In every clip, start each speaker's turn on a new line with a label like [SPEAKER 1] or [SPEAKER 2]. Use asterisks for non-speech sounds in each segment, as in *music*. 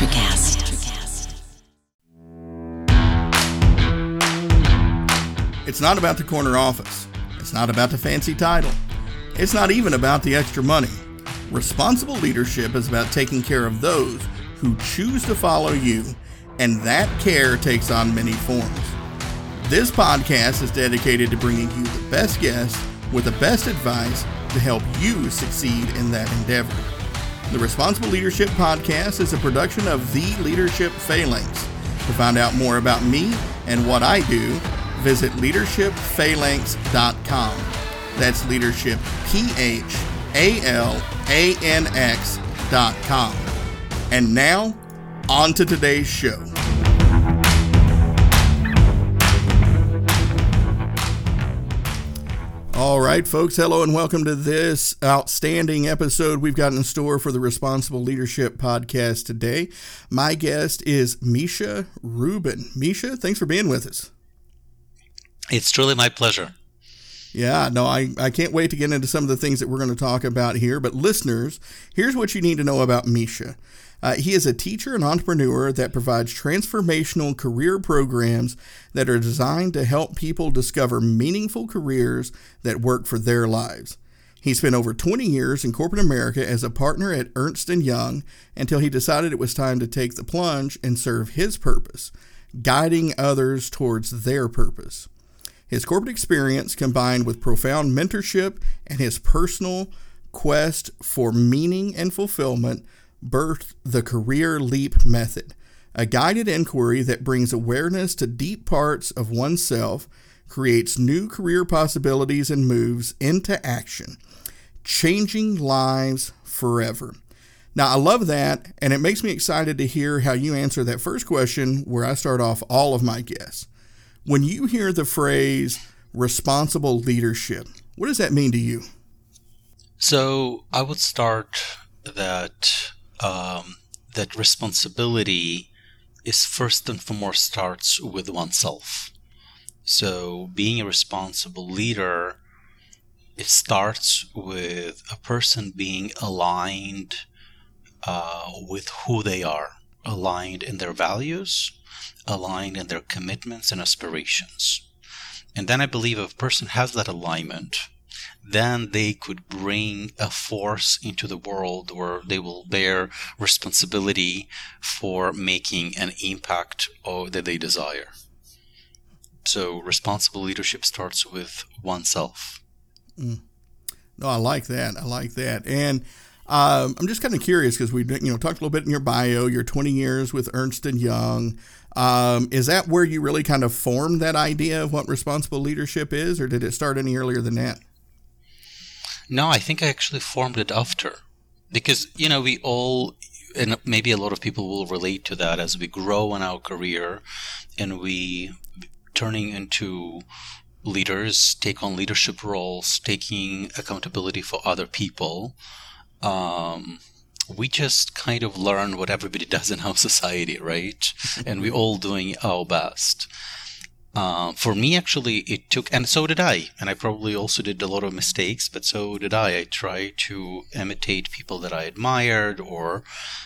[SPEAKER 1] Electricast.
[SPEAKER 2] It's not about the corner office. It's not about the fancy title. It's not even about the extra money. Responsible leadership is about taking care of those who choose to follow you, and that care takes on many forms. This podcast is dedicated to bringing you the best guests with the best advice to help you succeed in that endeavor. The Responsible Leadership Podcast is a production of The Leadership Phalanx. To find out more about me and what I do, visit leadershipphalanx.com. That's leadership, P H A L A N X.com. And now, on to today's show. All right, folks, hello and welcome to this outstanding episode we've got in store for the Responsible Leadership Podcast today. My guest is Misha Rubin. Misha, thanks for being with us.
[SPEAKER 3] It's truly my pleasure.
[SPEAKER 2] Yeah, no, I, I can't wait to get into some of the things that we're going to talk about here. But listeners, here's what you need to know about Misha. Uh, he is a teacher and entrepreneur that provides transformational career programs that are designed to help people discover meaningful careers that work for their lives. He spent over 20 years in corporate America as a partner at Ernst & Young until he decided it was time to take the plunge and serve his purpose, guiding others towards their purpose. His corporate experience combined with profound mentorship and his personal quest for meaning and fulfillment birthed the Career Leap Method, a guided inquiry that brings awareness to deep parts of oneself, creates new career possibilities, and moves into action, changing lives forever. Now, I love that, and it makes me excited to hear how you answer that first question where I start off all of my guests. When you hear the phrase responsible leadership, what does that mean to you?
[SPEAKER 3] So, I would start that um, that responsibility is first and foremost starts with oneself. So being a responsible leader, it starts with a person being aligned uh, with who they are, aligned in their values, aligned in their commitments and aspirations. And then I believe if a person has that alignment, then they could bring a force into the world where they will bear responsibility for making an impact that they desire. So, responsible leadership starts with oneself.
[SPEAKER 2] Mm. No, I like that. I like that. And um, I'm just kind of curious because we, you know, talked a little bit in your bio. You're 20 years with Ernst and Young. Um, is that where you really kind of formed that idea of what responsible leadership is, or did it start any earlier than that?
[SPEAKER 3] No, I think I actually formed it after. Because, you know, we all, and maybe a lot of people will relate to that as we grow in our career and we turning into leaders, take on leadership roles, taking accountability for other people. Um, we just kind of learn what everybody *laughs* does in our society, right? *laughs* and we're all doing our best. Uh, for me, actually, it took, and so did I. And I probably also did a lot of mistakes, but so did I. I tried to imitate people that I admired, or,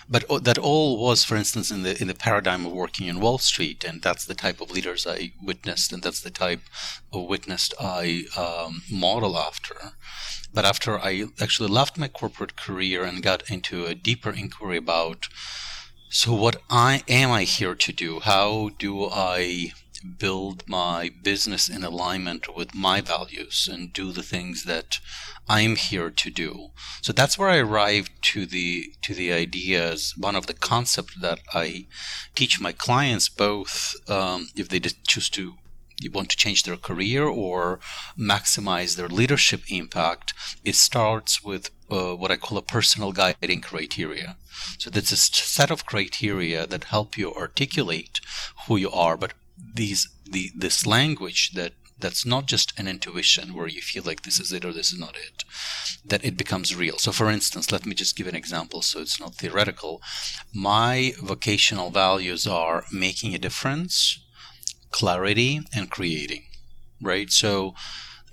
[SPEAKER 3] but that all was, for instance, in the in the paradigm of working in Wall Street, and that's the type of leaders I witnessed, and that's the type of witnessed I um, model after. But after I actually left my corporate career and got into a deeper inquiry about, so what I am I here to do? How do I build my business in alignment with my values and do the things that I'm here to do. So that's where I arrived to the to the ideas. One of the concepts that I teach my clients, both um, if they choose to you want to change their career or maximize their leadership impact, it starts with uh, what I call a personal guiding criteria. So that's a set of criteria that help you articulate who you are, but these the this language that that's not just an intuition where you feel like this is it or this is not it that it becomes real. So for instance let me just give an example so it's not theoretical. My vocational values are making a difference clarity and creating right? So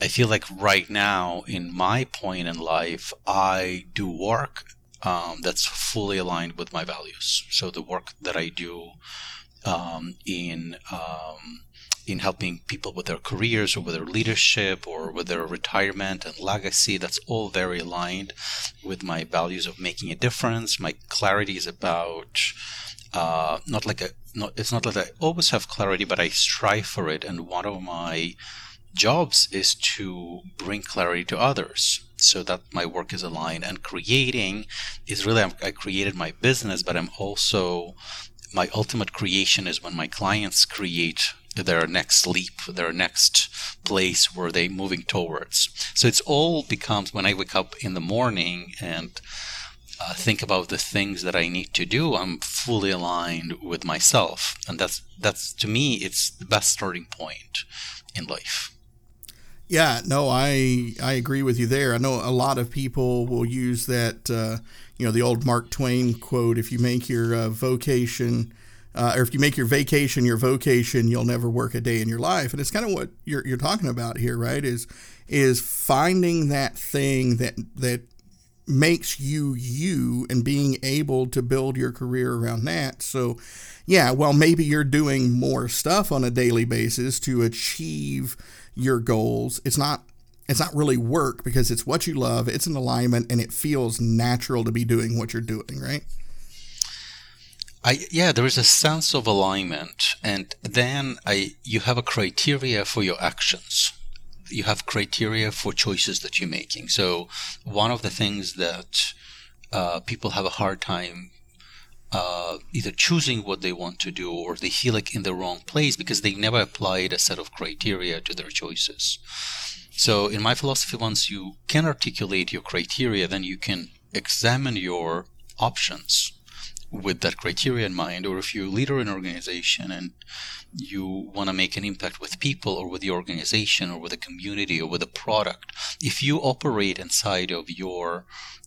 [SPEAKER 3] i feel like right now in my point in life i do work um, that's fully aligned with my values. So the work that I do um, in um, in helping people with their careers or with their leadership or with their retirement and legacy, that's all very aligned with my values of making a difference. My clarity is about uh, not like a not, it's not that I always have clarity, but I strive for it. And one of my jobs is to bring clarity to others so that my work is aligned and creating is really i created my business but i'm also my ultimate creation is when my clients create their next leap their next place where they're moving towards so it's all becomes when i wake up in the morning and uh, think about the things that I need to do, I'm fully aligned with myself, and that's that's to me it's the best starting point in life.
[SPEAKER 2] Yeah, no, I I agree with you there. I know a lot of people will use that, uh, you know, the old Mark Twain quote: "If you make your uh, vocation, uh, or if you make your vacation your vocation, you'll never work a day in your life." And it's kind of what you're you're talking about here, right? Is is finding that thing that that makes you you and being able to build your career around that. So, yeah, well, maybe you're doing more stuff on a daily basis to achieve your goals. It's not it's not really work because it's what you love, it's an alignment and it feels natural to be doing what you're doing, right?
[SPEAKER 3] I yeah, there is a sense of alignment and then I you have a criteria for your actions. You have criteria for choices that you're making. So one of the things that uh, people have a hard time uh, either choosing what they want to do or they like in the wrong place because they never applied a set of criteria to their choices. So, in my philosophy, once you can articulate your criteria, then you can examine your options with that criteria in mind. Or if you're a leader in an organization and you want to make an impact with people or with the organization or with the community or with a product, if you operate inside of your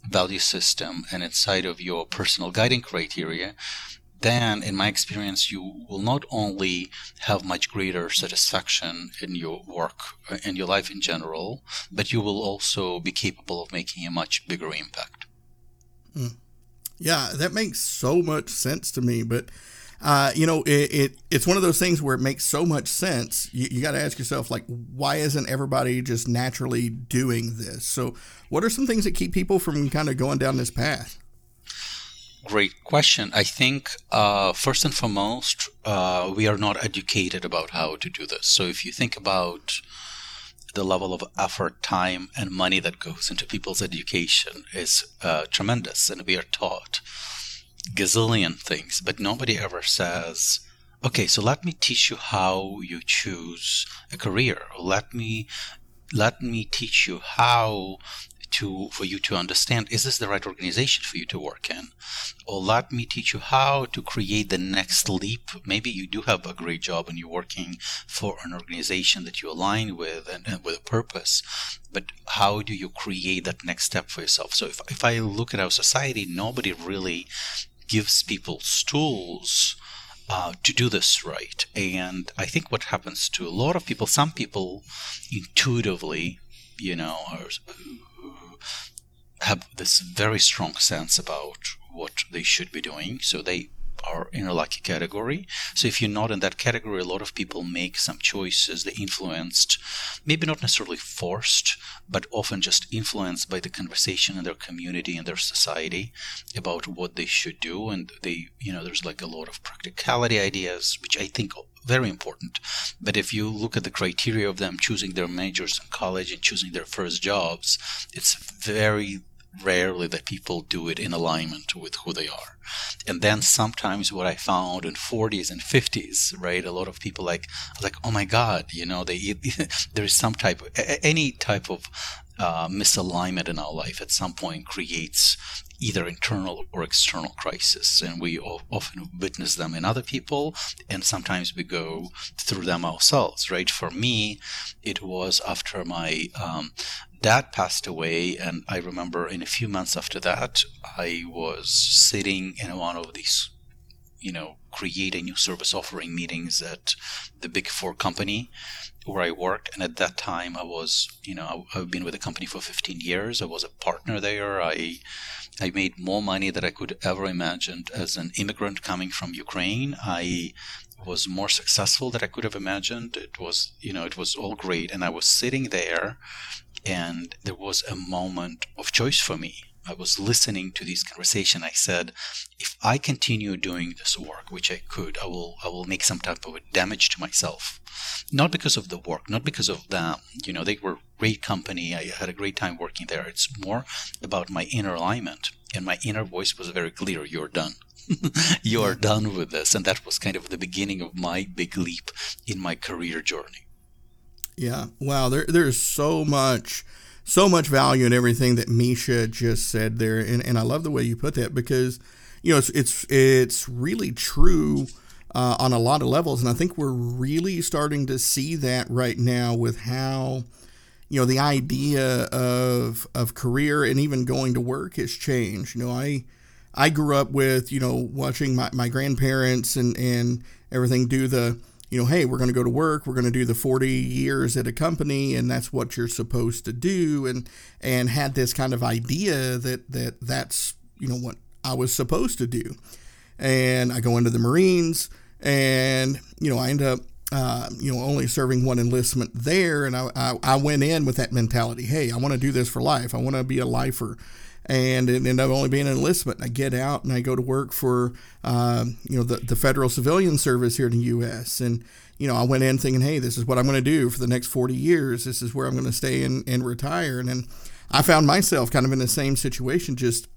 [SPEAKER 3] value system and inside of your personal guiding criteria, then in my experience you will not only have much greater satisfaction in your work in your life in general but you will also be capable of making a much bigger impact
[SPEAKER 2] mm. Yeah that makes so much sense to me but uh, you know, it, it, it's one of those things where it makes so much sense. You, you got to ask yourself, like, why isn't everybody just naturally doing this? So, what are some things that keep people from kind of going down this path?
[SPEAKER 3] Great question. I think uh, first and foremost, uh, we are not educated about how to do this. So, if you think about the level of effort, time, and money that goes into people's education is uh, tremendous, and we are taught gazillion things, but nobody ever says, okay, so let me teach you how you choose a career. Let me let me teach you how to for you to understand is this the right organization for you to work in? Or let me teach you how to create the next leap. Maybe you do have a great job and you're working for an organization that you align with and, and with a purpose but how do you create that next step for yourself? So if, if i look at our society nobody really gives people tools uh, to do this right. And I think what happens to a lot of people, some people intuitively, you know, are, have this very strong sense about what they should be doing. So they are in a lucky category. So if you're not in that category, a lot of people make some choices. They influenced, maybe not necessarily forced, but often just influenced by the conversation in their community and their society about what they should do. And they, you know, there's like a lot of practicality ideas, which I think are very important. But if you look at the criteria of them choosing their majors in college and choosing their first jobs, it's very rarely that people do it in alignment with who they are. And then sometimes what I found in 40s and 50s, right, a lot of people like like oh my god, you know, they *laughs* there is some type any type of uh, misalignment in our life at some point creates either internal or external crisis and we often witness them in other people and sometimes we go through them ourselves right for me it was after my um, dad passed away, and I remember in a few months after that, I was sitting in one of these, you know, create a new service offering meetings at the big four company where I work. And at that time, I was, you know, I've been with the company for 15 years. I was a partner there. I I made more money than I could ever imagine as an immigrant coming from Ukraine. I was more successful than I could have imagined. It was, you know, it was all great. And I was sitting there and there was a moment of choice for me. I was listening to this conversation. I said, if I continue doing this work, which I could, I will, I will make some type of damage to myself. Not because of the work, not because of them. You know, they were great company. I had a great time working there. It's more about my inner alignment. And my inner voice was very clear. You're done. *laughs* you are done with this. And that was kind of the beginning of my big leap in my career journey.
[SPEAKER 2] Yeah. Wow. There, there's so much, so much value in everything that Misha just said there. And, and I love the way you put that because, you know, it's, it's, it's really true uh, on a lot of levels. And I think we're really starting to see that right now with how, you know, the idea of, of career and even going to work has changed. You know, I, I grew up with, you know, watching my, my grandparents and, and everything do the, you know, hey, we're going to go to work, we're going to do the 40 years at a company and that's what you're supposed to do and and had this kind of idea that that that's, you know, what I was supposed to do. And I go into the Marines and, you know, I end up uh, you know, only serving one enlistment there. And I, I, I, went in with that mentality. Hey, I want to do this for life. I want to be a lifer and it ended up only being an enlistment. I get out and I go to work for uh, you know the, the federal civilian service here in the U.S. and you know I went in thinking, hey, this is what I'm going to do for the next 40 years. This is where I'm going to stay and, and retire. And then I found myself kind of in the same situation. Just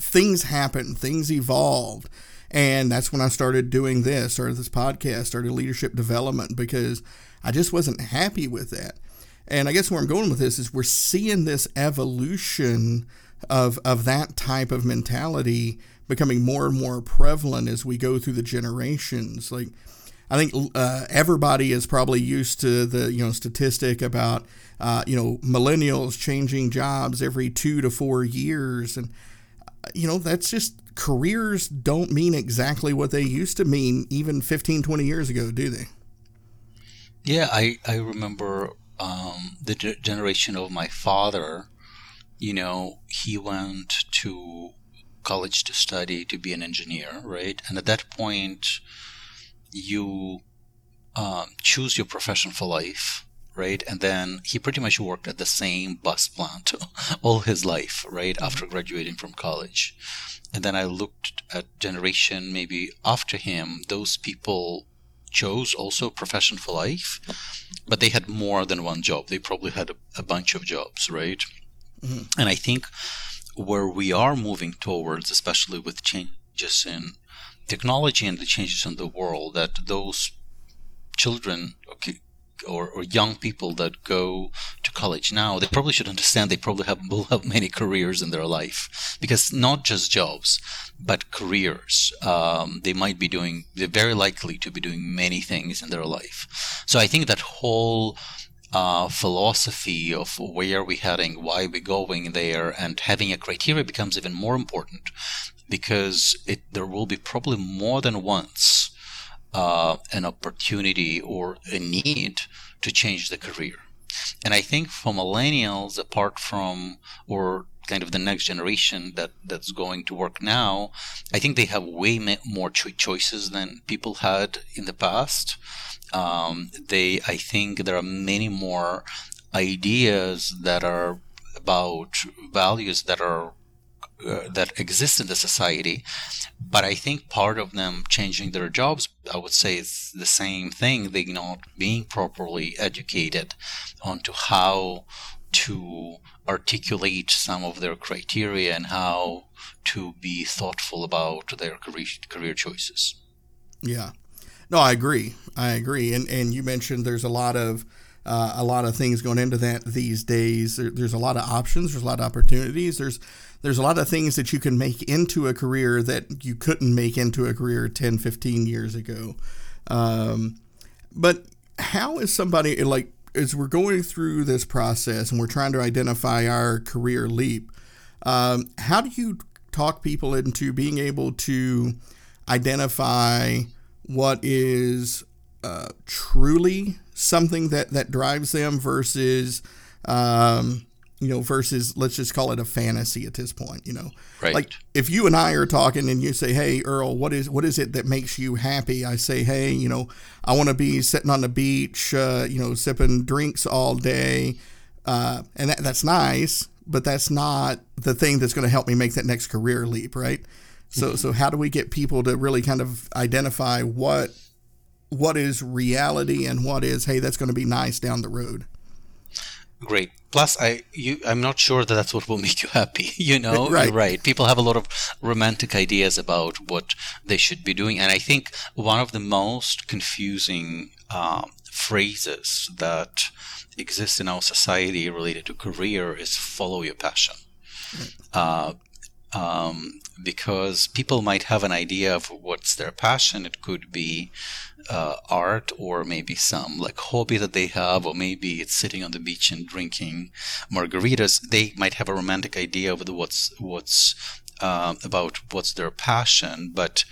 [SPEAKER 2] things happen, things evolved. And that's when I started doing this, started this podcast, started leadership development because I just wasn't happy with that. And I guess where I'm going with this is we're seeing this evolution of of that type of mentality becoming more and more prevalent as we go through the generations. Like I think uh, everybody is probably used to the you know statistic about uh, you know millennials changing jobs every two to four years, and uh, you know that's just careers don't mean exactly what they used to mean even 15 20 years ago do they
[SPEAKER 3] yeah i i remember um, the generation of my father, you know, he went to college to study to be an engineer, right? And at that point, you um, choose your profession for life, right? And then he pretty much worked at the same bus plant *laughs* all his life, right? Mm-hmm. After graduating from college. And then I looked at generation maybe after him, those people chose also profession for life, but they had more than one job. They probably had a, a bunch of jobs, right? Mm-hmm. And I think where we are moving towards, especially with changes in technology and the changes in the world, that those children okay, or, or young people that go to college now, they probably should understand they probably have will have many careers in their life because not just jobs, but careers. Um, they might be doing. They're very likely to be doing many things in their life. So I think that whole uh, philosophy of where are we heading, why are we going there, and having a criteria becomes even more important because it there will be probably more than once uh, an opportunity or a need to change the career. And I think for millennials, apart from or kind of the next generation that that's going to work now, I think they have way more cho- choices than people had in the past. Um, they, I think, there are many more ideas that are about values that are uh, that exist in the society. But I think part of them changing their jobs, I would say, is the same thing. They not being properly educated onto how to articulate some of their criteria and how to be thoughtful about their career, career choices.
[SPEAKER 2] Yeah. No, I agree. I agree. And and you mentioned there's a lot of uh, a lot of things going into that these days. There, there's a lot of options. There's a lot of opportunities. There's there's a lot of things that you can make into a career that you couldn't make into a career 10, 15 years ago. Um, but how is somebody like as we're going through this process and we're trying to identify our career leap? Um, how do you talk people into being able to identify what is uh, truly something that that drives them versus um, you know, versus let's just call it a fantasy at this point, you know.
[SPEAKER 3] Right.
[SPEAKER 2] Like if you and I are talking and you say, "Hey, Earl, what is what is it that makes you happy?" I say, "Hey, you know, I want to be sitting on the beach, uh, you know, sipping drinks all day." Uh, and that, that's nice, but that's not the thing that's going to help me make that next career leap, right? So, so how do we get people to really kind of identify what what is reality and what is, hey, that's going to be nice down the road?
[SPEAKER 3] Great. Plus, I you I'm not sure that that's what will make you happy. *laughs* You know, *laughs*
[SPEAKER 2] right.
[SPEAKER 3] You're right. People have a lot of romantic ideas about what they should be doing, and I think one of the most confusing um, phrases that exist in our society related to career is "follow your passion." Right. Uh, um, because people might have an idea of what's their passion. It could be uh, art, or maybe some like hobby that they have, or maybe it's sitting on the beach and drinking margaritas. They might have a romantic idea of what's what's uh, about what's their passion, but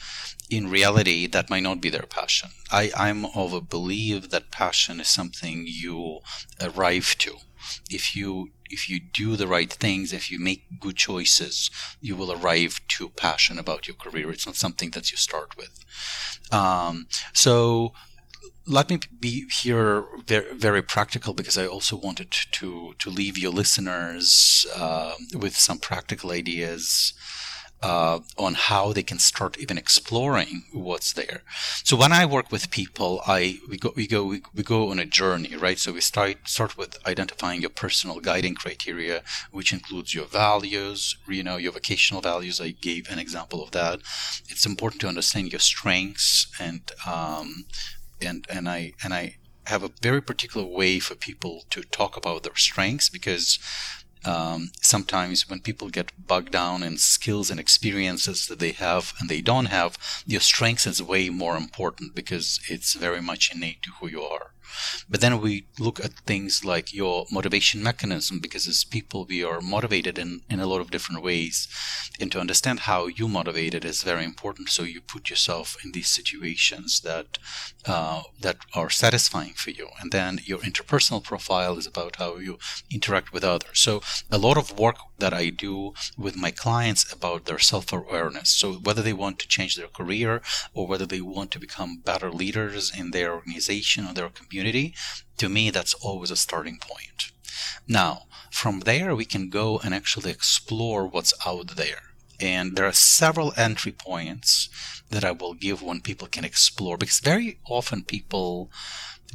[SPEAKER 3] in reality, that might not be their passion. I, I'm of a belief that passion is something you arrive to. If you if you do the right things, if you make good choices, you will arrive to passion about your career. It's not something that you start with. Um, so let me be here very, very practical because I also wanted to to leave your listeners uh, with some practical ideas uh, on how they can start even exploring what's there. So when I work with people, I we go we go we, we go on a journey, right? So we start start with identifying your personal guiding criteria, which includes your values, you know, your vocational values. I gave an example of that. It's important to understand your strengths and um, and and I and I have a very particular way for people to talk about their strengths because um, sometimes when people get bogged down in skills and experiences that they have and they don't have, your strengths is way more important because it's very much innate to who you are. But then we look at things like your motivation mechanism because as people we are motivated in, in a lot of different ways. And to understand how you motivated is very important. So you put yourself in these situations that uh, that are satisfying for you. And then your interpersonal profile is about how you interact with others. So a lot of work that I do with my clients about their self-awareness. So whether they want to change their career or whether they want to become better leaders in their organization or their community community, to me, that's always a starting point. Now, from there, we can go and actually explore what's out there. And there are several entry points that I will give when people can explore because very often people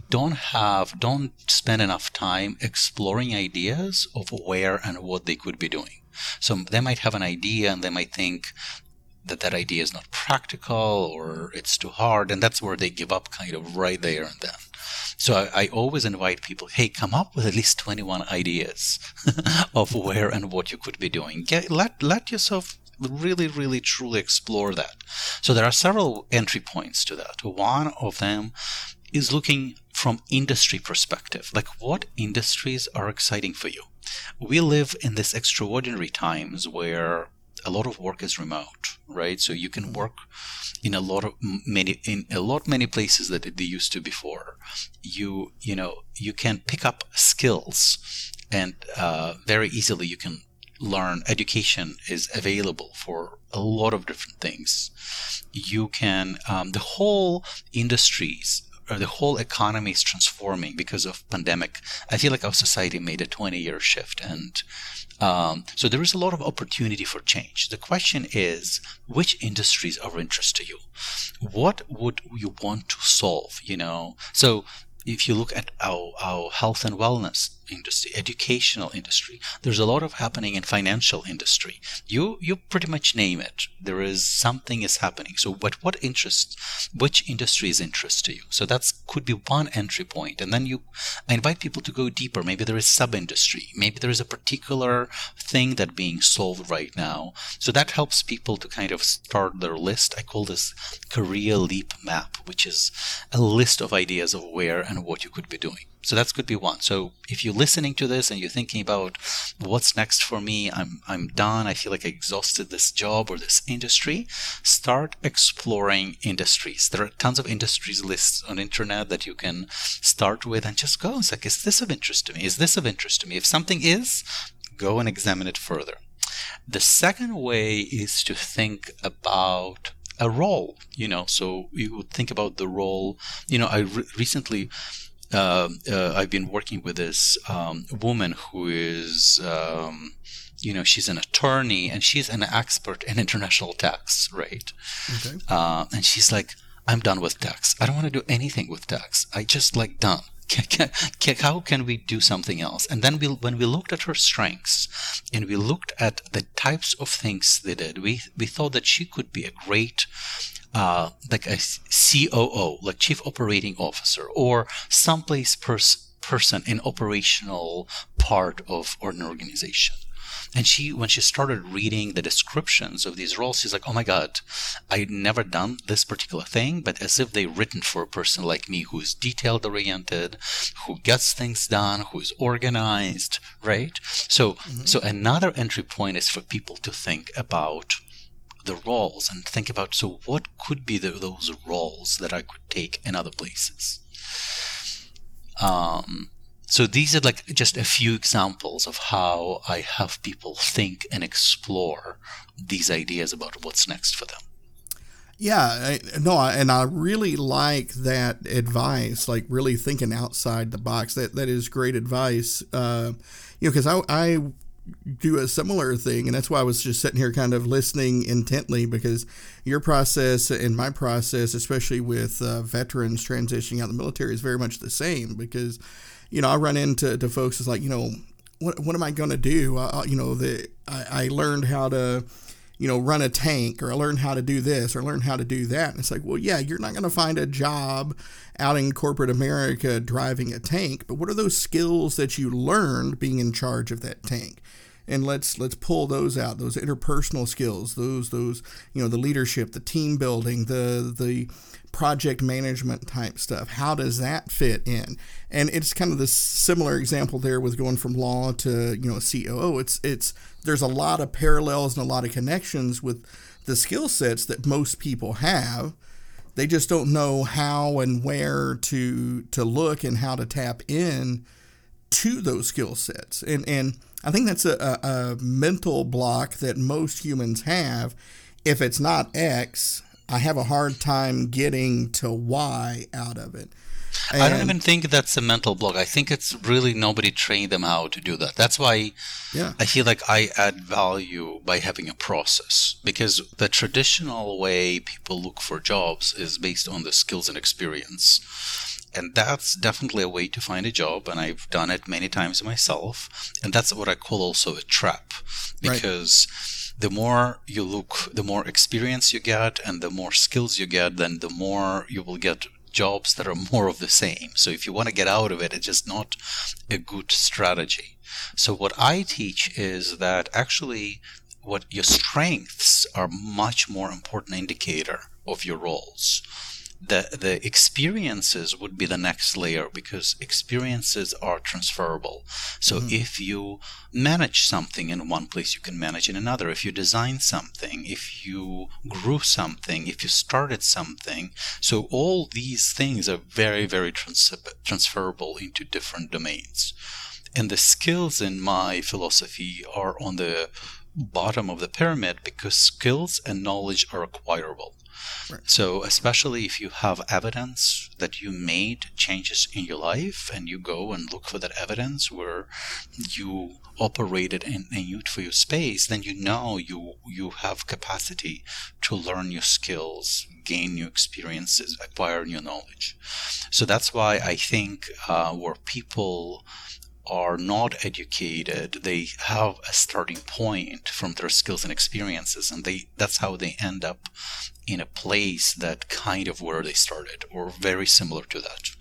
[SPEAKER 3] don't have, don't spend enough time exploring ideas of where and what they could be doing. So they might have an idea and they might think that that idea is not practical or it's too hard. And that's where they give up kind of right there and then. So I, I, always invite people, hey, come up with at least 21 ideas *laughs* of where and what you could be doing. Get, let, let yourself really, really, truly explore that. So there are several entry points to that. One of them is looking from industry perspective. Like what industries are exciting for you? We live in this extraordinary times where a lot of work is remote, right? So you can work in a lot of many in a lot many places that they used to before. You you know you can pick up skills, and uh, very easily you can learn. Education is available for a lot of different things. You can um, the whole industries the whole economy is transforming because of pandemic. I feel like our society made a 20 year shift and um, so there is a lot of opportunity for change. The question is, which industries are of interest to you? What would you want to solve? You know, so if you look at our, our health and wellness industry, educational industry, there's a lot of happening in financial industry. You you pretty much name it. There is something is happening. So what what interests which industry is interest to you? So that's could be one entry point. And then you I invite people to go deeper. Maybe there is sub industry. Maybe there is a particular thing that being solved right now. So that helps people to kind of start their list. I call this career leap map, which is a list of ideas of where and what you could be doing. So that could be one. So if you're listening to this and you're thinking about what's next for me, I'm I'm done. I feel like I exhausted this job or this industry. Start exploring industries. There are tons of industries lists on internet that you can start with and just go. It's like, is this of interest to me? Is this of interest to me? If something is, go and examine it further. The second way is to think about a role, you know, so you would think about the role, you know, I re- recently uh, uh, I've been working with this um, woman who is, um, you know, she's an attorney and she's an expert in international tax, right? Okay. Uh, and she's like, I'm done with tax. I don't want to do anything with tax. I just like done. Can, can, how can we do something else? And then we, when we looked at her strengths and we looked at the types of things they did, we, we thought that she could be a great uh, like a COO, like Chief Operating Officer, or someplace pers- person in operational part of an organization. And she, when she started reading the descriptions of these roles, she's like, "Oh my God, I'd never done this particular thing, but as if they're written for a person like me who is detailed oriented, who gets things done, who is organized, right?" So, mm-hmm. so another entry point is for people to think about the roles and think about so what could be the, those roles that I could take in other places. Um, so these are like just a few examples of how I have people think and explore these ideas about what's next for them.
[SPEAKER 2] Yeah, I, no, and I really like that advice. Like really thinking outside the box. That that is great advice. Uh, you know, because I I do a similar thing and that's why i was just sitting here kind of listening intently because your process and my process especially with uh, veterans transitioning out of the military is very much the same because you know i run into to folks is like you know what, what am i going to do I, you know the I, I learned how to you know, run a tank or learn how to do this or learn how to do that. And it's like, well, yeah, you're not going to find a job out in corporate America driving a tank, but what are those skills that you learned being in charge of that tank? and let's let's pull those out those interpersonal skills those those you know the leadership the team building the the project management type stuff. How does that fit in? And it's kind of this similar example there with going from law to you know a COO it's it's there's a lot of parallels and a lot of connections with the skill sets that most people have. They just don't know how and where to to look and how to tap in to those skill sets. And and I think that's a, a, a mental block that most humans have. If it's not X, I have a hard time getting to why out of it.
[SPEAKER 3] And I don't even think that's a mental block. I think it's really nobody trained them how to do that. That's why yeah. I feel like I add value by having a process because the traditional way people look for jobs is based on the skills and experience and that's definitely a way to find a job and i've done it many times myself and that's what i call also a trap because right. The more you look the more experience you get and the more skills you get then the more you will get jobs that are more of the same. So if you want to get out of it it's just not a good strategy. So what i teach is that actually what your strengths are much more important indicator of your roles the the experiences would be the next layer because experiences are transferable. So mm-hmm. if you manage something in one place, you can manage in another. If you design something, if you grew something, if you started something, so all these things are very very trans- transferable into different domains. And the skills in my philosophy are on the bottom of the pyramid because skills and knowledge are acquirable. Right. So, especially if you have evidence that you made changes in your life and you go and look for that evidence where you operated in a youth for your space, then you know you you have capacity to learn new skills, gain new experiences, acquire new knowledge. So that's why I think uh, where people are not educated they have a starting point from their skills and experiences and they that's how they end up in a place that kind of where they started or very similar to that.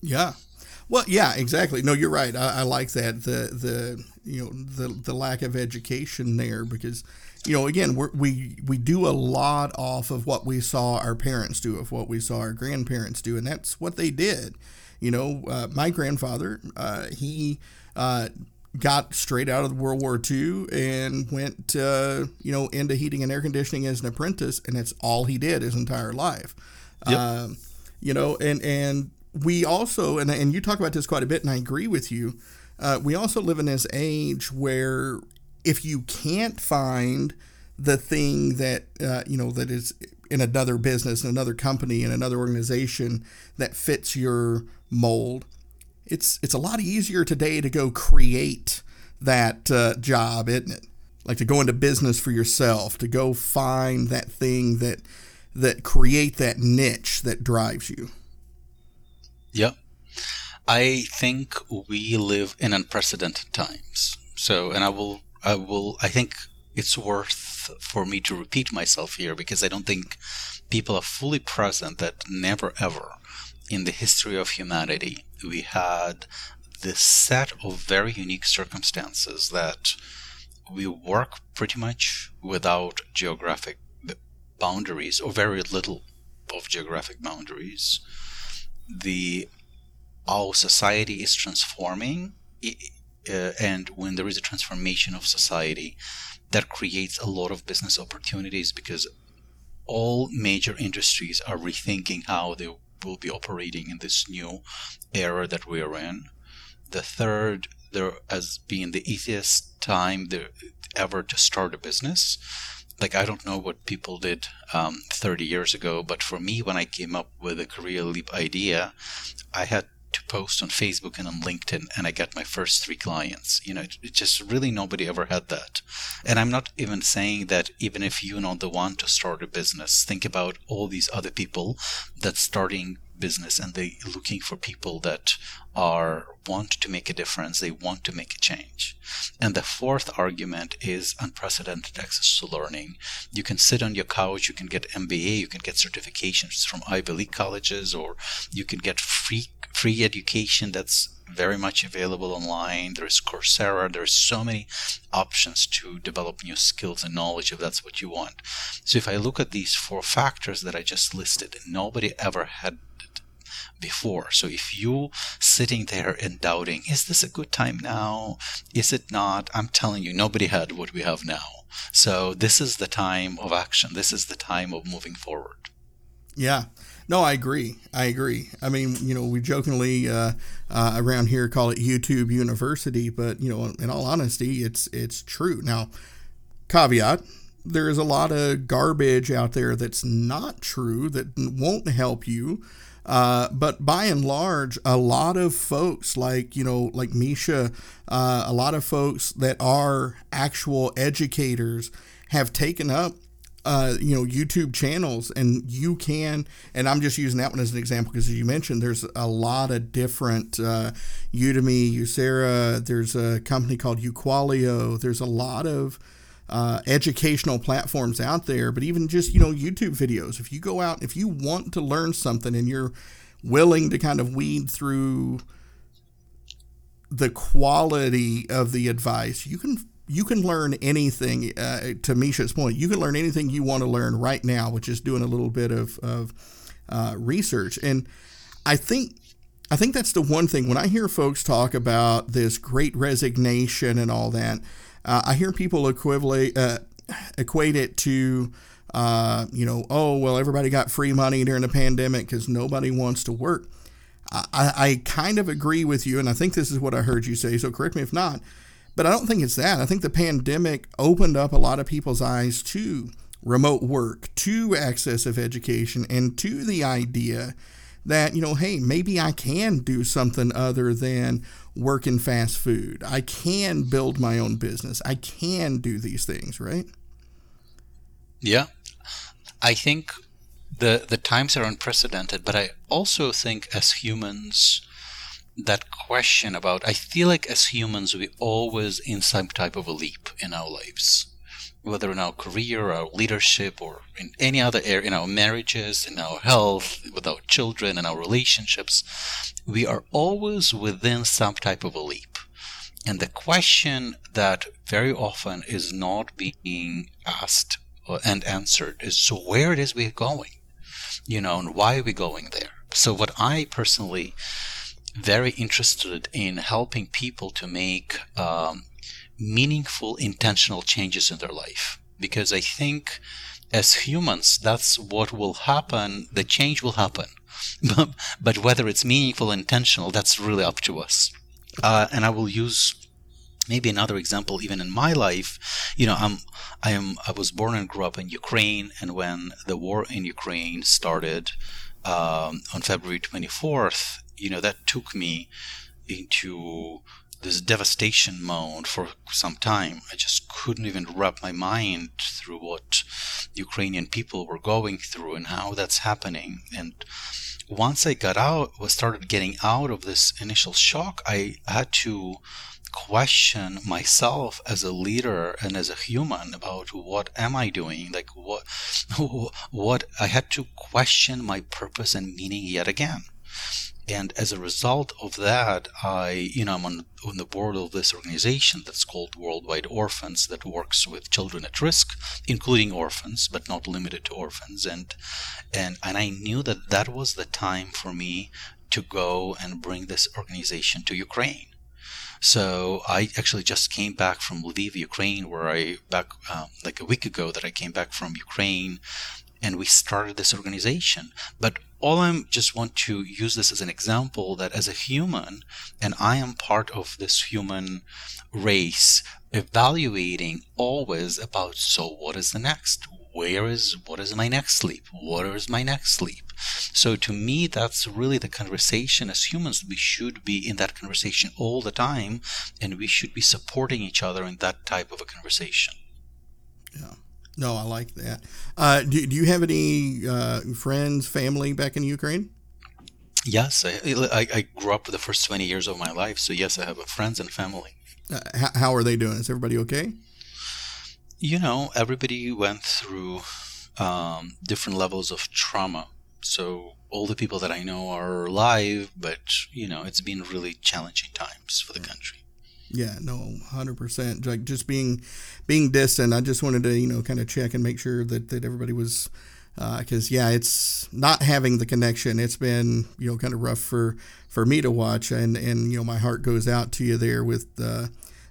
[SPEAKER 2] yeah. Well, yeah, exactly. No, you're right. I, I, like that the the you know the the lack of education there because you know again we we we do a lot off of what we saw our parents do, of what we saw our grandparents do, and that's what they did. You know, uh, my grandfather, uh, he uh, got straight out of World War II and went, uh, you know, into heating and air conditioning as an apprentice, and that's all he did his entire life. Yep. Um, you know, and and we also, and and you talk about this quite a bit, and I agree with you. uh, we also live in this age where if you can't find the thing that uh, you know that is in another business, in another company, in another organization that fits your mold, it's it's a lot easier today to go create that uh, job, isn't it? Like to go into business for yourself, to go find that thing that that create that niche that drives you.
[SPEAKER 3] Yep. I think we live in unprecedented times. So, and I will, I will, I think it's worth for me to repeat myself here because I don't think people are fully present that never ever in the history of humanity we had this set of very unique circumstances that we work pretty much without geographic boundaries or very little of geographic boundaries. The our society is transforming, uh, and when there is a transformation of society, that creates a lot of business opportunities because all major industries are rethinking how they will be operating in this new era that we are in. The third, there as being the easiest time there ever to start a business like I don't know what people did um, 30 years ago, but for me, when I came up with a career leap idea, I had to post on Facebook and on LinkedIn, and I got my first three clients. You know, it, it, just really nobody ever had that. And I'm not even saying that even if you're not the one to start a business, think about all these other people that starting business and they're looking for people that are want to make a difference they want to make a change and the fourth argument is unprecedented access to learning you can sit on your couch you can get mba you can get certifications from ivy league colleges or you can get free free education that's very much available online. There's Coursera. There's so many options to develop new skills and knowledge if that's what you want. So if I look at these four factors that I just listed, nobody ever had before. So if you sitting there and doubting, is this a good time now? Is it not? I'm telling you, nobody had what we have now. So this is the time of action. This is the time of moving forward.
[SPEAKER 2] Yeah. No, I agree. I agree. I mean, you know, we jokingly uh, uh, around here call it YouTube University, but you know, in all honesty, it's it's true. Now, caveat: there is a lot of garbage out there that's not true that won't help you. Uh, but by and large, a lot of folks like you know, like Misha, uh, a lot of folks that are actual educators have taken up uh, you know YouTube channels, and you can. And I'm just using that one as an example because, as you mentioned, there's a lot of different uh, Udemy, Coursera. There's a company called Uqualio. There's a lot of uh, educational platforms out there, but even just you know YouTube videos. If you go out, if you want to learn something, and you're willing to kind of weed through the quality of the advice, you can you can learn anything. Uh, to Misha's point, you can learn anything you want to learn right now, which is doing a little bit of, of uh, research. And I think I think that's the one thing when I hear folks talk about this great resignation and all that. Uh, I hear people equivalent uh, equate it to. Uh, you know, oh well, everybody got free money during the pandemic because nobody wants to work. I, I kind of agree with you, and I think this is what I heard you say. So correct me if not. But I don't think it's that. I think the pandemic opened up a lot of people's eyes to remote work, to access of education, and to the idea that, you know, hey, maybe I can do something other than work in fast food. I can build my own business. I can do these things, right?
[SPEAKER 3] Yeah. I think the the times are unprecedented, but I also think as humans that question about I feel like as humans we always in some type of a leap in our lives. Whether in our career, our leadership, or in any other area, in our marriages, in our health, with our children, in our relationships, we are always within some type of a leap. And the question that very often is not being asked and answered is so where it is we're going, you know, and why are we going there? So what I personally very interested in helping people to make um, meaningful, intentional changes in their life. Because I think as humans, that's what will happen. The change will happen. *laughs* but but whether it's meaningful, intentional, that's really up to us. Uh, and I will use maybe another example even in my life you know i'm i am i was born and grew up in ukraine and when the war in ukraine started um, on february 24th you know that took me into this devastation mode for some time i just couldn't even wrap my mind through what ukrainian people were going through and how that's happening and once i got out started getting out of this initial shock i had to question myself as a leader and as a human about what am I doing? Like what, *laughs* what I had to question my purpose and meaning yet again. And as a result of that, I, you know, I'm on, on the board of this organization that's called Worldwide Orphans that works with children at risk, including orphans, but not limited to orphans. And, and, and I knew that that was the time for me to go and bring this organization to Ukraine so I actually just came back from Lviv, Ukraine, where I back um, like a week ago that I came back from Ukraine, and we started this organization. But all I just want to use this as an example that as a human, and I am part of this human race, evaluating always about so what is the next? Where is what is my next sleep? What is my next sleep? So to me, that's really the conversation as humans. We should be in that conversation all the time, and we should be supporting each other in that type of a conversation.
[SPEAKER 2] Yeah. No, I like that. Uh, do, do you have any uh, friends, family back in Ukraine?
[SPEAKER 3] Yes, I, I, I, grew up the first 20 years of my life. So, yes, I have friends and family.
[SPEAKER 2] Uh, how, how are they doing? Is everybody okay?
[SPEAKER 3] You know, everybody went through um, different levels of trauma. So all the people that I know are alive, but you know, it's been really challenging times for the country.
[SPEAKER 2] Yeah, no, hundred percent. Like just being being distant. I just wanted to you know kind of check and make sure that that everybody was because uh, yeah, it's not having the connection. It's been you know kind of rough for for me to watch, and and you know my heart goes out to you there with. Uh,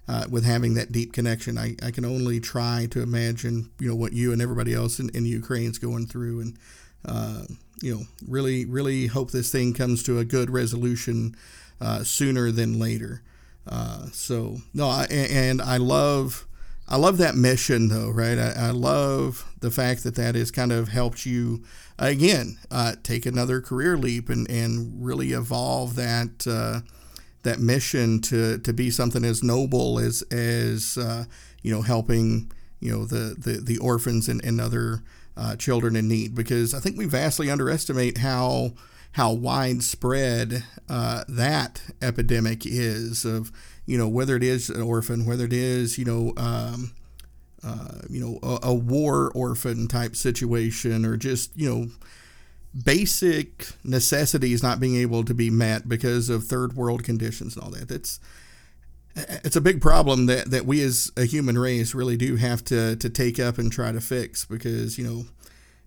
[SPEAKER 2] uh, with having that deep connection, I, I can only try to imagine, you know, what you and everybody else in, in Ukraine's going through, and uh, you know, really, really hope this thing comes to a good resolution uh, sooner than later. Uh, so no, I, and I love, I love that mission though, right? I, I love the fact that that has kind of helped you again uh, take another career leap and and really evolve that uh, that mission to to be something as noble as as uh, you know helping you know the the, the orphans and, and other uh, children in need because I think we vastly underestimate how how widespread uh, that epidemic is of you know whether it is an orphan whether it is you know um, uh, you know a, a, war orphan type situation or just you know basic necessities not being able to be met because of third world conditions and all that. That's it's a big problem that, that we as a human race really do have to, to take up and try to fix because you know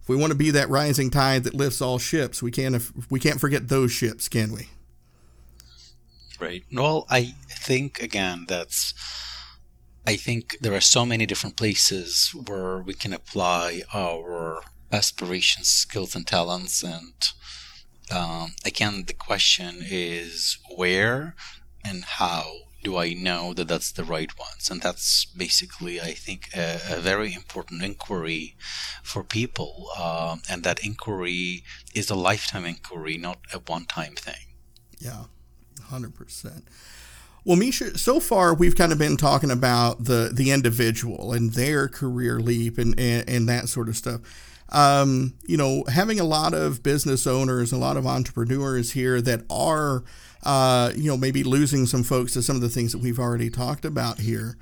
[SPEAKER 2] we want to be that rising tide that lifts all ships we can't we can't forget those ships can we?
[SPEAKER 3] Right. Well i think again that's i think there are so many different places where we can apply our aspirations skills and talents and um, again the question is where and how do I know that that's the right ones? And that's basically, I think, a, a very important inquiry for people. Um, and that inquiry is a lifetime inquiry, not a one time thing.
[SPEAKER 2] Yeah, 100%. Well, Misha, so far we've kind of been talking about the, the individual and their career leap and, and, and that sort of stuff. Um, you know, having a lot of business owners, a lot of entrepreneurs here that are uh, you know, maybe losing some folks to some of the things that we've already talked about here.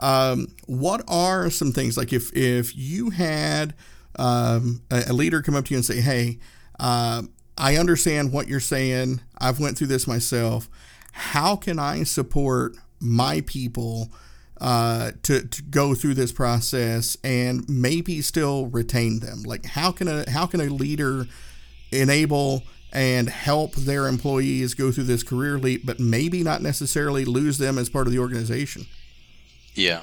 [SPEAKER 2] Um, what are some things like if if you had um, a, a, leader come up to you and say, "Hey, uh, I understand what you're saying. I've went through this myself. How can I support my people?" Uh, to, to go through this process and maybe still retain them like how can a how can a leader enable and help their employees go through this career leap, but maybe not necessarily lose them as part of the organization.
[SPEAKER 3] Yeah.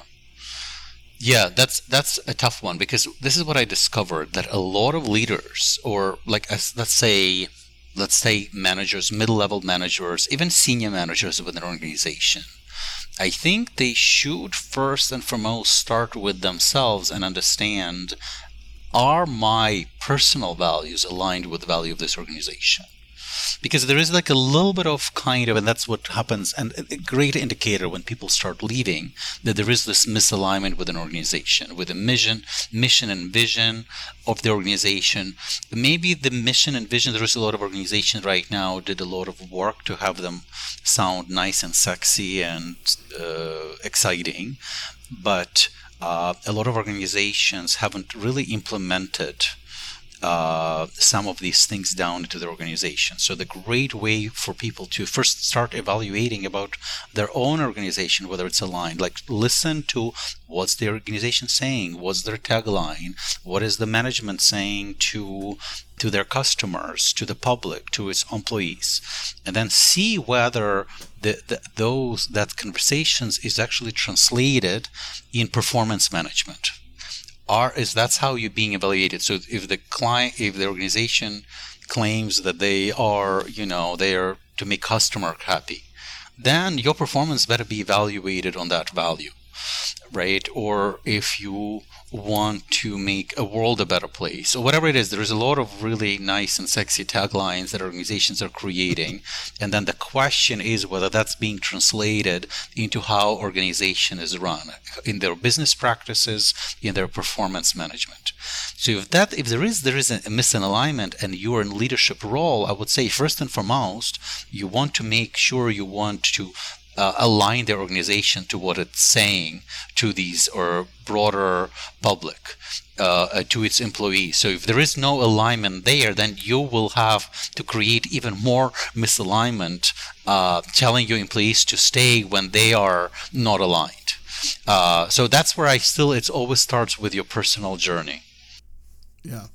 [SPEAKER 3] Yeah, that's that's a tough one because this is what I discovered that a lot of leaders, or like let's say let's say managers, middle level managers, even senior managers within an organization. I think they should first and foremost start with themselves and understand are my personal values aligned with the value of this organization? because there is like a little bit of kind of, and that's what happens, and a great indicator when people start leaving that there is this misalignment with an organization, with a mission, mission and vision of the organization. Maybe the mission and vision, there is a lot of organizations right now did a lot of work to have them sound nice and sexy and uh, exciting, but uh, a lot of organizations haven't really implemented uh, some of these things down into their organization. So the great way for people to first start evaluating about their own organization, whether it's aligned, like listen to what's the organization saying, what's their tagline, what is the management saying to to their customers, to the public, to its employees, and then see whether the, the, those that conversations is actually translated in performance management are is that's how you're being evaluated. So if the client, if the organization claims that they are, you know, they are to make customer happy, then your performance better be evaluated on that value, right? Or if you want to make a world a better place or whatever it is there is a lot of really nice and sexy taglines that organizations are creating and then the question is whether that's being translated into how organization is run in their business practices in their performance management so if that if there is there is a misalignment and you're in leadership role i would say first and foremost you want to make sure you want to uh, align their organization to what it's saying to these or broader public uh, to its employees. So if there is no alignment there, then you will have to create even more misalignment, uh, telling your employees to stay when they are not aligned. Uh, so that's where I still it always starts with your personal journey.
[SPEAKER 2] Yeah.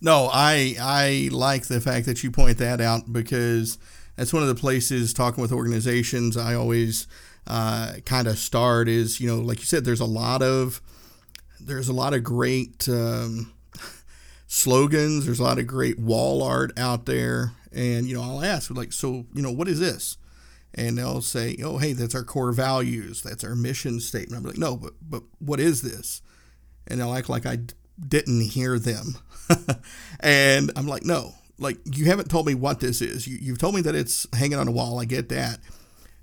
[SPEAKER 2] No, I I like the fact that you point that out because that's one of the places talking with organizations I always uh, kind of start is you know like you said there's a lot of there's a lot of great um, slogans there's a lot of great wall art out there and you know I'll ask like so you know what is this? And they'll say oh hey that's our core values that's our mission statement. I'm like no but but what is this? And they'll act like I didn't hear them. *laughs* And I'm like no like you haven't told me what this is. You, you've told me that it's hanging on a wall. I get that,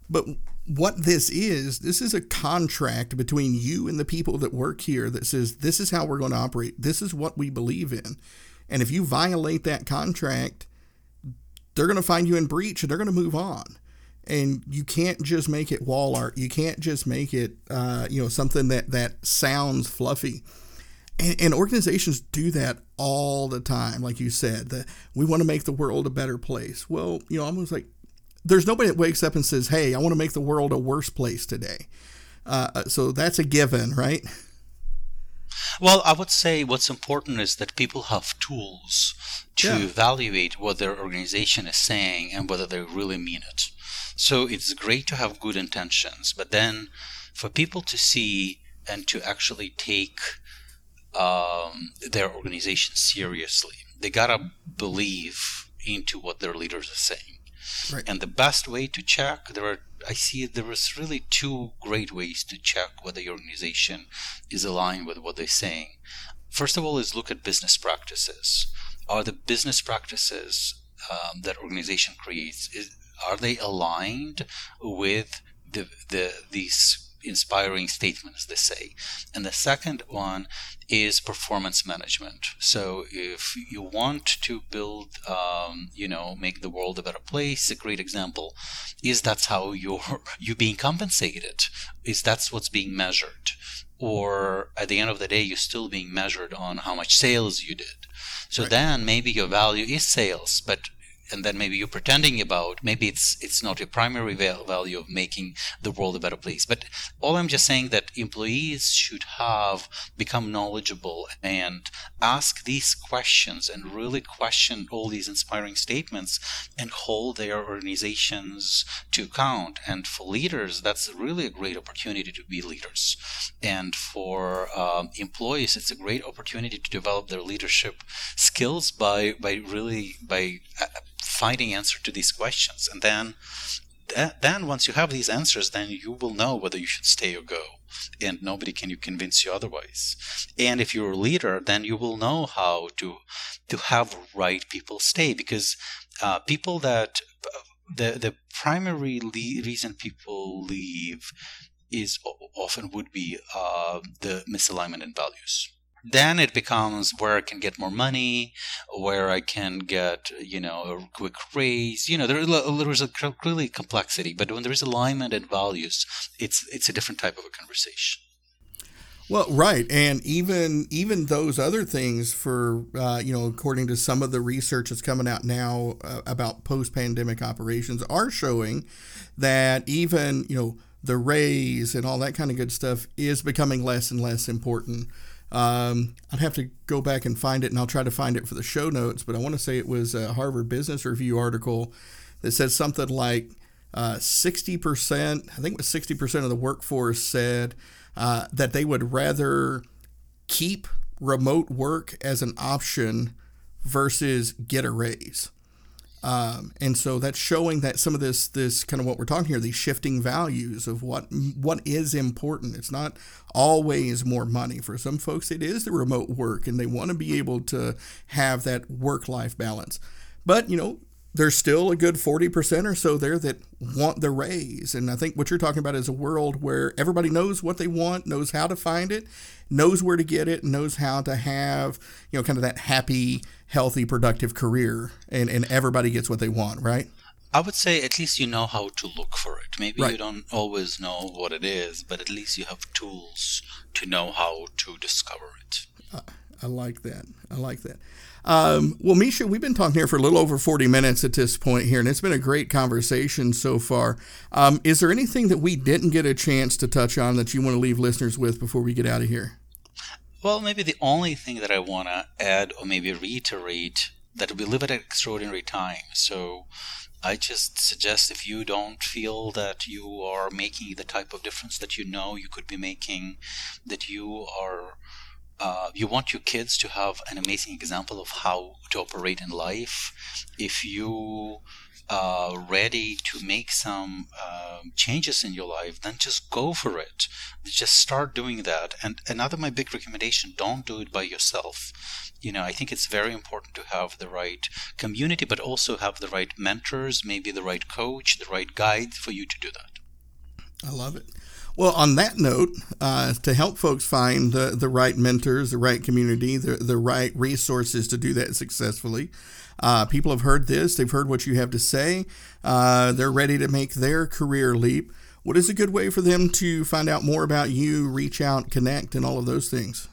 [SPEAKER 2] but what this is, this is a contract between you and the people that work here that says this is how we're going to operate. This is what we believe in, and if you violate that contract, they're going to find you in breach and they're going to move on. And you can't just make it wall art. You can't just make it, uh, you know, something that that sounds fluffy and, and, organizations do that all the time, like you said, that we want to make the world a better place. Well, you know, I'm almost like, there's nobody that wakes up and says, hey, I want to make the world a worse place today. Uh, uh, so that's a given, right?
[SPEAKER 3] Well, I would say what's important is that people have tools to yeah. evaluate what their organization is saying and whether they really mean it. So it's great to have good intentions, but then for people to see and to actually take um, their organization seriously. They gotta believe into what their leaders are saying. Right. And the best way to check there are I see there is really two great ways to check whether your organization is aligned with what they're saying. First of all, is look at business practices. Are the business practices um, that organization creates is, are they aligned with the the these inspiring statements they say. And the second one is performance management. So if you want to build, um, you know, make the world a better place, a great example is that's how you're *laughs* you being compensated. Is that's what's being measured, or at the end of the day, you're still being measured on how much sales you did. So right. then maybe your value is sales, but and then maybe you're pretending about maybe it's it's not your primary value of making the world a better place. But all i'm just saying that employees should have become knowledgeable and ask these questions and really question all these inspiring statements and hold their organizations to account. And for leaders that's really a great opportunity to be leaders. And for um, employees it's a great opportunity to develop their leadership skills by by really by uh, finding answer to these questions. And then then once you have these answers, then you will know whether you should stay or go. And nobody can you convince you otherwise. And if you're a leader, then you will know how to to have right people stay because uh, people that the the primary le- reason people leave is often would be uh, the misalignment in values then it becomes where I can get more money, where I can get, you know, a quick raise. You know, there, there is a clearly complexity, but when there is alignment and values, it's it's a different type of a conversation.
[SPEAKER 2] Well, right, and even even those other things for uh, you know, according to some of the research that's coming out now uh, about post-pandemic operations, are showing that even you know the raise and all that kind of good stuff is becoming less and less important um, I'd have to go back and find it, and I'll try to find it for the show notes. But I want to say it was a Harvard Business Review article that said something like uh, 60%, I think it was 60% of the workforce said uh, that they would rather keep remote work as an option versus get a raise. Um, and so that's showing that some of this, this kind of what we're talking here, these shifting values of what what is important. It's not always more money. For some folks, it is the remote work, and they want to be able to have that work life balance. But you know, there's still a good 40% or so there that want the raise. And I think what you're talking about is a world where everybody knows what they want, knows how to find it, knows where to get it, knows how to have, you know, kind of that happy, healthy, productive career, and, and everybody gets what they want, right?
[SPEAKER 3] I would say at least you know how to look for it. Maybe right. you don't always know what it is, but at least you have tools to know how to discover it.
[SPEAKER 2] Uh, I like that. I like that. Um, well, Misha, we've been talking here for a little over 40 minutes at this point here, and it's been a great conversation so far. Um, is there anything that we didn't get a chance to touch on that you want to leave listeners with before we get out of here?
[SPEAKER 3] Well, maybe the only thing that I want to add or maybe reiterate that we live at an extraordinary time. So I just suggest if you don't feel that you are making the type of difference that you know you could be making, that you are uh, you want your kids to have an amazing example of how to operate in life. If you are uh, ready to make some uh, changes in your life, then just go for it. Just start doing that. And another my big recommendation: don't do it by yourself. You know, I think it's very important to have the right community, but also have the right mentors, maybe the right coach, the right guide for you to do that.
[SPEAKER 2] I love it. Well, on that note, uh, to help folks find the, the right mentors, the right community, the, the right resources to do that successfully, uh, people have heard this, they've heard what you have to say, uh, they're ready to make their career leap. What is a good way for them to find out more about you, reach out, connect, and all of those things?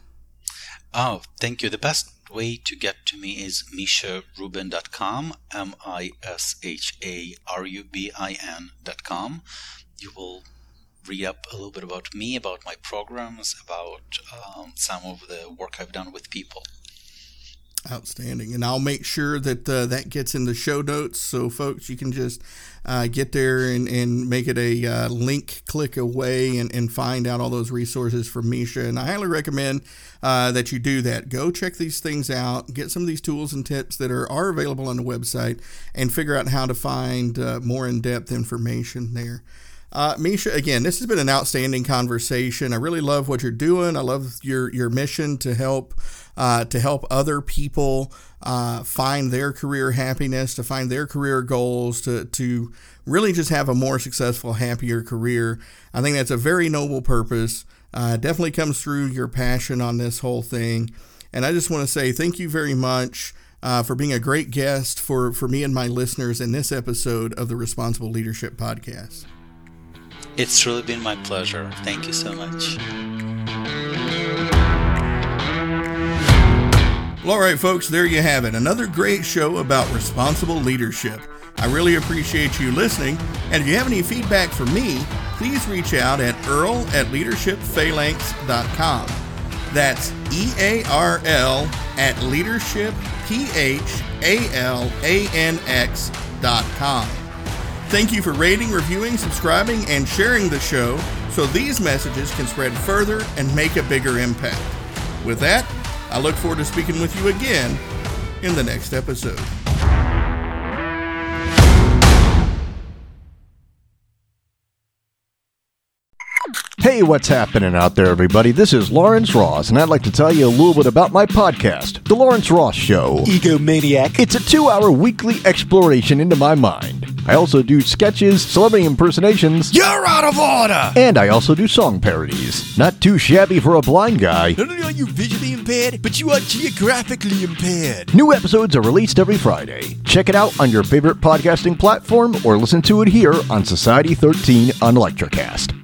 [SPEAKER 3] Oh, thank you. The best way to get to me is misharubin.com, M I S H A R U B I N.com. You will read up a little bit about me, about my programs, about um, some of the work I've done with people.
[SPEAKER 2] Outstanding. And I'll make sure that uh, that gets in the show notes so folks, you can just uh, get there and, and make it a uh, link click away and, and find out all those resources from Misha. And I highly recommend uh, that you do that. Go check these things out, get some of these tools and tips that are, are available on the website, and figure out how to find uh, more in depth information there. Uh, Misha, again, this has been an outstanding conversation. I really love what you're doing. I love your your mission to help uh, to help other people uh, find their career happiness, to find their career goals, to to really just have a more successful, happier career. I think that's a very noble purpose. Uh, definitely comes through your passion on this whole thing. And I just want to say thank you very much. Uh, for being a great guest for, for me and my listeners in this episode of the Responsible Leadership Podcast.
[SPEAKER 3] It's really been my pleasure. Thank you so much.
[SPEAKER 2] Well, all right, folks, there you have it. Another great show about responsible leadership. I really appreciate you listening. And if you have any feedback for me, please reach out at earl at leadershipphalanx.com. That's E A R L at leadershipphalanx.com. Thank you for rating, reviewing, subscribing, and sharing the show so these messages can spread further and make a bigger impact. With that, I look forward to speaking with you again in the next episode.
[SPEAKER 1] Hey, what's happening out there, everybody? This is Lawrence Ross, and I'd like to tell you a little bit about my podcast, The Lawrence Ross Show.
[SPEAKER 4] Egomaniac.
[SPEAKER 1] It's a two hour weekly exploration into my mind. I also do sketches, celebrity impersonations,
[SPEAKER 4] You're out of order!
[SPEAKER 1] and I also do song parodies. Not too shabby for a blind guy.
[SPEAKER 4] Not only are you visually impaired, but you are geographically impaired.
[SPEAKER 1] New episodes are released every Friday. Check it out on your favorite podcasting platform or listen to it here on Society 13 on Electrocast.